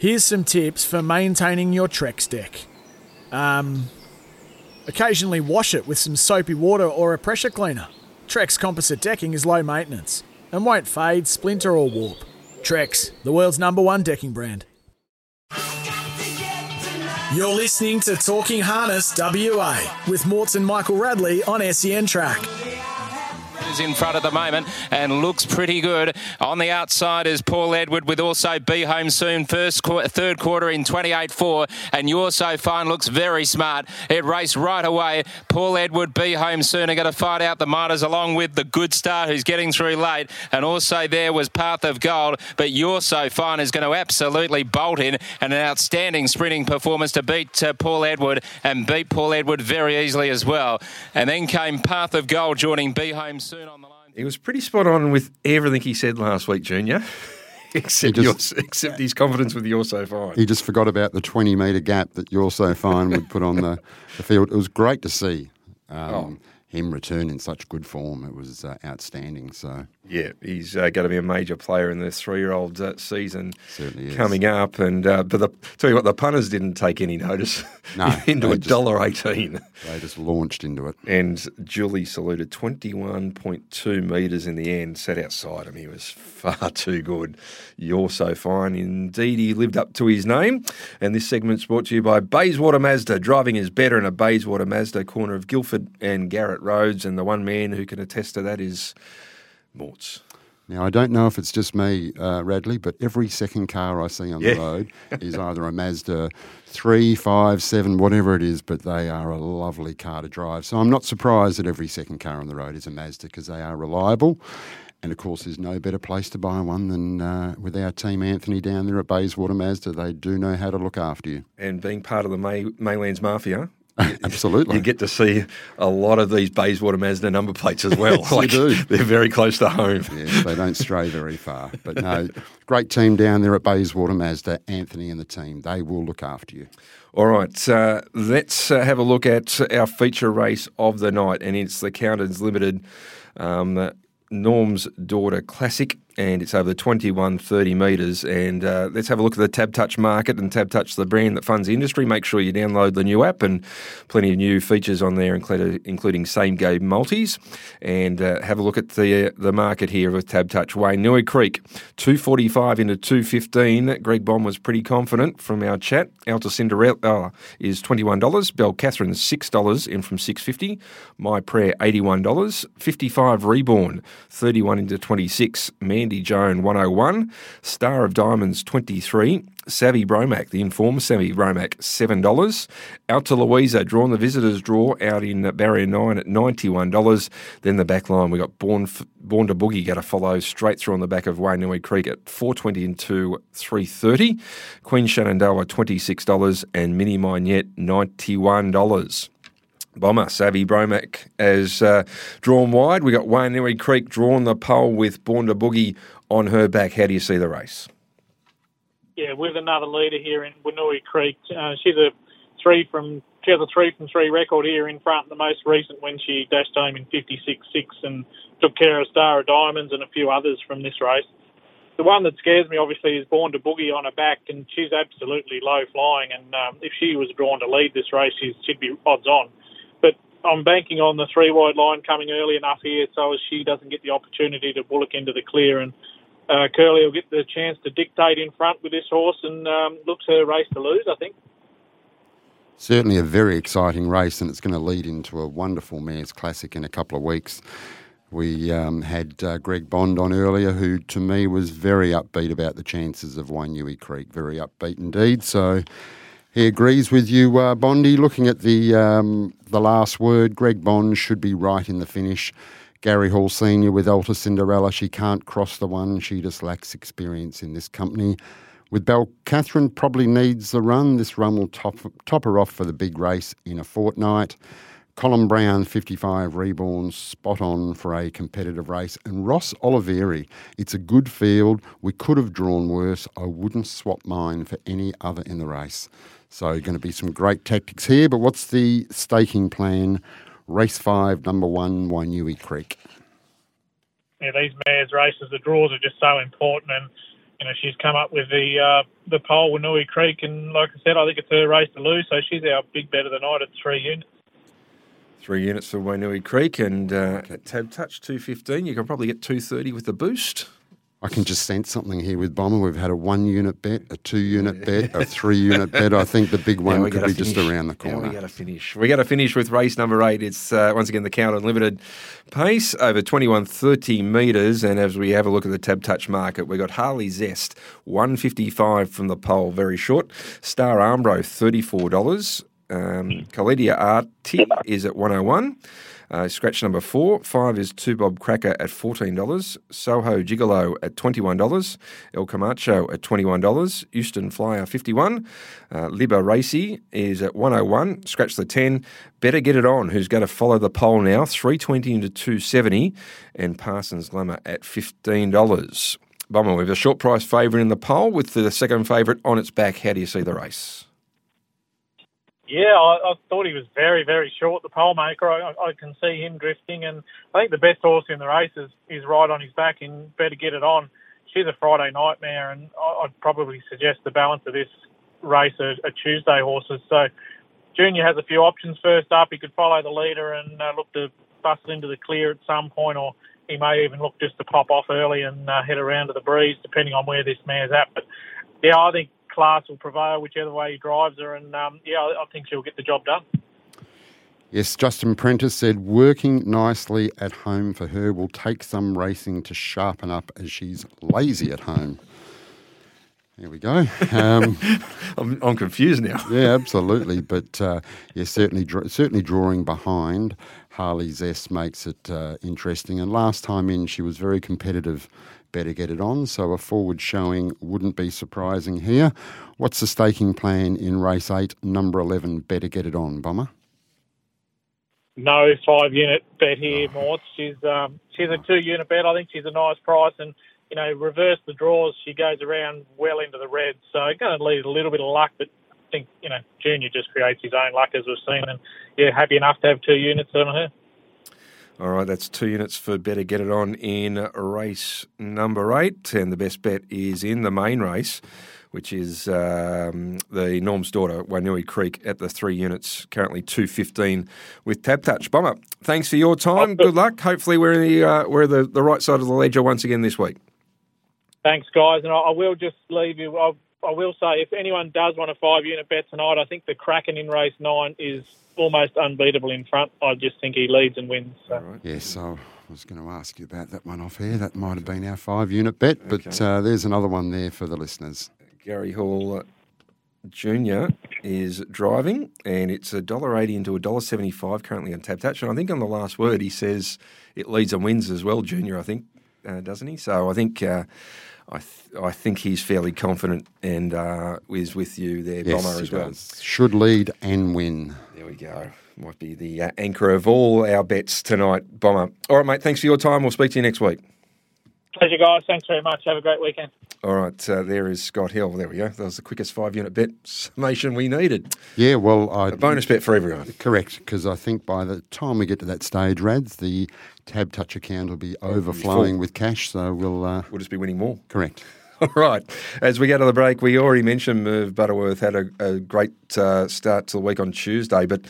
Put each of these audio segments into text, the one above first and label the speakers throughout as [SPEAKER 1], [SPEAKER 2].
[SPEAKER 1] Here's some tips for maintaining your Trex deck. Um, occasionally wash it with some soapy water or a pressure cleaner. Trex composite decking is low maintenance and won't fade, splinter, or warp. Trex, the world's number one decking brand. You're listening to Talking Harness WA with Morton Michael Radley on SEN Track
[SPEAKER 2] is in front at the moment and looks pretty good. On the outside is Paul Edward with also Be Home Soon, first qu- third quarter in 28.4. And You're So Fine looks very smart. It raced right away. Paul Edward, Be Home Soon are going to fight out the Martyrs along with the Good Star who's getting through late. And also there was Path of Gold. But You're So Fine is going to absolutely bolt in and an outstanding sprinting performance to beat uh, Paul Edward and beat Paul Edward very easily as well. And then came Path of Gold joining Be Home Soon.
[SPEAKER 3] He was pretty spot on with everything he said last week, Junior. except, just, your, except his confidence with You're So Fine.
[SPEAKER 4] He just forgot about the 20 metre gap that You're So Fine would put on the, the, field. It was great to see. Um, oh him return in such good form. It was uh, outstanding. So
[SPEAKER 3] yeah, he's uh, going to be a major player in the three-year-old uh, season coming up. And uh, but the, tell you what, the punters didn't take any notice.
[SPEAKER 4] No,
[SPEAKER 3] into a dollar eighteen.
[SPEAKER 4] They just launched into it.
[SPEAKER 3] And Julie saluted twenty-one point two meters in the end. Sat outside him. He was far too good. You're so fine. Indeed, he lived up to his name. And this segment's brought to you by Bayswater Mazda. Driving is better in a Bayswater Mazda, corner of Guildford and Garrett roads, and the one man who can attest to that is Morts.
[SPEAKER 4] Now, I don't know if it's just me, uh, Radley, but every second car I see on yeah. the road is either a Mazda 3, 5, 7, whatever it is, but they are a lovely car to drive. So I'm not surprised that every second car on the road is a Mazda because they are reliable. And of course, there's no better place to buy one than uh, with our team Anthony down there at Bayswater Mazda. They do know how to look after you.
[SPEAKER 3] And being part of the May- Maylands Mafia,
[SPEAKER 4] Absolutely.
[SPEAKER 3] You get to see a lot of these Bayswater Mazda number plates as well.
[SPEAKER 4] yes, like, do.
[SPEAKER 3] They're very close to home.
[SPEAKER 4] Yeah, they don't stray very far. But no, great team down there at Bayswater Mazda, Anthony and the team. They will look after you.
[SPEAKER 3] All right, uh, let's uh, have a look at our feature race of the night, and it's the Counters Limited um, Norm's Daughter Classic and it's over the 21 30 metres. And uh, let's have a look at the Tab Touch market and Tab Touch, the brand that funds the industry. Make sure you download the new app and plenty of new features on there, including same game multis. And uh, have a look at the the market here with Tab Touch. Wainui Creek, 245 into 215. Greg Bond was pretty confident from our chat. Alta Cinderella uh, is $21. Belle Catherine, $6 in from 650 My Prayer, $81. 55 Reborn, 31 into 26. Man Andy Joan 101, Star of Diamonds 23, Savvy Bromac, the informed Savvy Bromac $7, out to Louisa, drawn the visitors draw out in barrier 9 at $91. Then the back line, we got Born, Born to Boogie, got to follow straight through on the back of Wainui Creek at 420 into 330. Queen Shenandoah $26 and Mini Mine Yet $91. Bomber, Savvy Bromac, as uh, drawn wide. We got Wainui Creek drawn the pole with Born to Boogie on her back. How do you see the race?
[SPEAKER 5] Yeah, with another leader here in Wainui Creek. Uh, she's a three from she has a three from three record here in front. The most recent when she dashed home in 56 6 and took care of Star of Diamonds and a few others from this race. The one that scares me, obviously, is Born to Boogie on her back, and she's absolutely low flying. And um, if she was drawn to lead this race, she'd be odds on. I'm banking on the three wide line coming early enough here so as she doesn't get the opportunity to bullock into the clear and uh, Curly will get the chance to dictate in front with this horse and um, looks her race to lose, I think.
[SPEAKER 4] Certainly a very exciting race, and it's going to lead into a wonderful Mares Classic in a couple of weeks. We um, had uh, Greg Bond on earlier, who to me was very upbeat about the chances of Wainui Creek. Very upbeat indeed. So he agrees with you, uh, Bondy. Looking at the um, the last word, Greg Bond should be right in the finish. Gary Hall Senior with Alta Cinderella, she can't cross the one. She just lacks experience in this company. With Belle Catherine probably needs the run. This run will top, top her off for the big race in a fortnight. Colin Brown, 55 reborn, spot on for a competitive race. And Ross Oliveri, it's a good field. We could have drawn worse. I wouldn't swap mine for any other in the race. So, going to be some great tactics here. But what's the staking plan? Race five, number one, Wainui Creek.
[SPEAKER 5] Yeah, these mares races, the draws are just so important, and you know she's come up with the uh, the pole Wainui Creek, and like I said, I think it's her race to lose. So she's our big bet of the night at three units.
[SPEAKER 3] Three units for Wainui Creek and uh, Tab Touch 215. You can probably get 230 with the boost.
[SPEAKER 4] I can just sense something here with Bomber. We've had a one unit bet, a two unit bet, a three unit bet. I think the big one could be
[SPEAKER 3] finish.
[SPEAKER 4] just around the corner.
[SPEAKER 3] Yeah, we got to finish. We got to finish with race number eight. It's uh, once again the Count Unlimited pace over 2130 metres. And as we have a look at the Tab Touch market, we've got Harley Zest, 155 from the pole, very short. Star Armbro, $34. Um, Kaledia Arti is at 101. Uh, scratch number four. Five is Two Bob Cracker at $14. Soho Gigolo at $21. El Camacho at $21. Euston Flyer 51 uh, Liba Racy is at 101. Scratch the 10. Better Get It On, who's going to follow the pole now. 320 into 270 And Parsons Glamour at $15. Bomber, we have a short price favourite in the pole with the second favourite on its back. How do you see the race?
[SPEAKER 5] Yeah, I, I thought he was very, very short, the pole maker. I, I can see him drifting, and I think the best horse in the race is, is right on his back and better get it on. She's a Friday nightmare, and I, I'd probably suggest the balance of this race are, are Tuesday horses. So Junior has a few options first up. He could follow the leader and uh, look to bust into the clear at some point, or he may even look just to pop off early and uh, head around to the breeze, depending on where this mare's at. But yeah, I think class will prevail whichever way he drives her, and um, yeah, I, I think she'll get the job done.
[SPEAKER 4] Yes, Justin Prentice said working nicely at home for her will take some racing to sharpen up as she's lazy at home. There we go. Um,
[SPEAKER 3] I'm, I'm, confused now.
[SPEAKER 4] yeah, absolutely. But uh, yeah, certainly, certainly drawing behind Harley Zest makes it uh, interesting. And last time in, she was very competitive better get it on. So a forward showing wouldn't be surprising here. What's the staking plan in race eight, number 11, better get it on, Bomber?
[SPEAKER 5] No five unit bet here, oh. Mort. She's um, she's a two unit bet. I think she's a nice price, and you know, reverse the draws, she goes around well into the red. So going to leave a little bit of luck, but I think you know, Junior just creates his own luck as we've seen, and yeah, happy enough to have two units on her.
[SPEAKER 3] All right, that's two units for Better Get It On in race number eight. And the best bet is in the main race, which is um, the Norm's daughter, Wainui Creek, at the three units, currently 215 with Tab Touch. Bomber, thanks for your time. Good luck. Hopefully, we're, in the, uh, we're the, the right side of the ledger once again this week.
[SPEAKER 5] Thanks, guys. And I, I will just leave you. I, I will say, if anyone does want a five unit bet tonight, I think the Kraken in race nine is almost unbeatable in front. I just think he leads and wins. So.
[SPEAKER 4] Right. Yes, so I was going to ask you about that one off here. That might have been our five unit bet, but uh, there's another one there for the listeners.
[SPEAKER 3] Gary Hall uh, Jr. is driving, and it's a dollar eighty into a dollar seventy five currently on Tab Touch. And I think on the last word he says it leads and wins as well, Junior. I think, uh, doesn't he? So I think. Uh, I, th- I think he's fairly confident and uh, is with you there, yes, Bomber, as well. Does.
[SPEAKER 4] Should lead and win.
[SPEAKER 3] There we go. Might be the uh, anchor of all our bets tonight, Bomber. All right, mate. Thanks for your time. We'll speak to you next week.
[SPEAKER 5] Pleasure, guys. Thanks very much. Have a great weekend.
[SPEAKER 3] All right, uh, there is Scott Hill. There we go. That was the quickest five unit bet summation we needed.
[SPEAKER 4] Yeah, well, I,
[SPEAKER 3] a bonus bet for everyone.
[SPEAKER 4] Correct, because I think by the time we get to that stage, Rads, the Tab Touch account will be overflowing with cash. So we'll uh,
[SPEAKER 3] we'll just be winning more.
[SPEAKER 4] Correct.
[SPEAKER 3] All right. As we go to the break, we already mentioned Merv Butterworth had a, a great uh, start to the week on Tuesday, but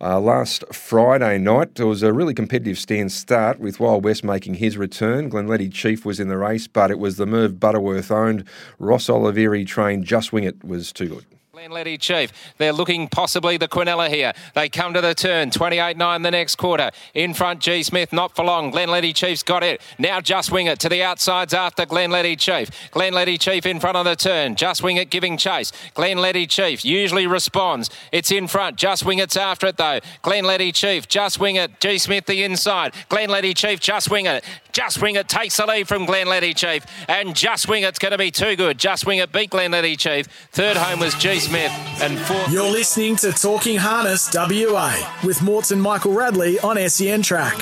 [SPEAKER 3] uh, last Friday night it was a really competitive stand start with Wild West making his return. Glenletty Chief was in the race, but it was the Merv Butterworth owned Ross Oliveri trained Just Wing It was too good.
[SPEAKER 2] Glenletty Chief. They're looking possibly the Quinella here. They come to the turn. 28-9 the next quarter. In front, G. Smith, not for long. Glenletty Chief's got it. Now Just Wing It to the outsides after Glenletty Chief. Glenletty Chief in front of the turn. Just Wing It giving chase. Glenletty Chief usually responds. It's in front. Just Wing It's after it though. Glenletty Chief, Just Wing It. G. Smith the inside. Glenletty Chief, Just Wing It. Just Wing It takes the lead from Glenletty Chief. And Just Wing It's going to be too good. Just Wing It beat Glenletty Chief. Third home was G. Smith. And fourth.
[SPEAKER 1] You're listening to Talking Harness WA with Morts and Michael Radley on SEN Track.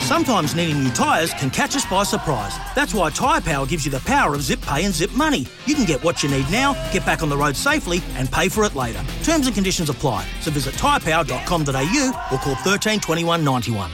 [SPEAKER 6] Sometimes needing new tyres can catch us by surprise. That's why Tyre Power gives you the power of zip pay and zip money. You can get what you need now, get back on the road safely, and pay for it later. Terms and conditions apply. So visit tyrepower.com.au or call 13 21 91.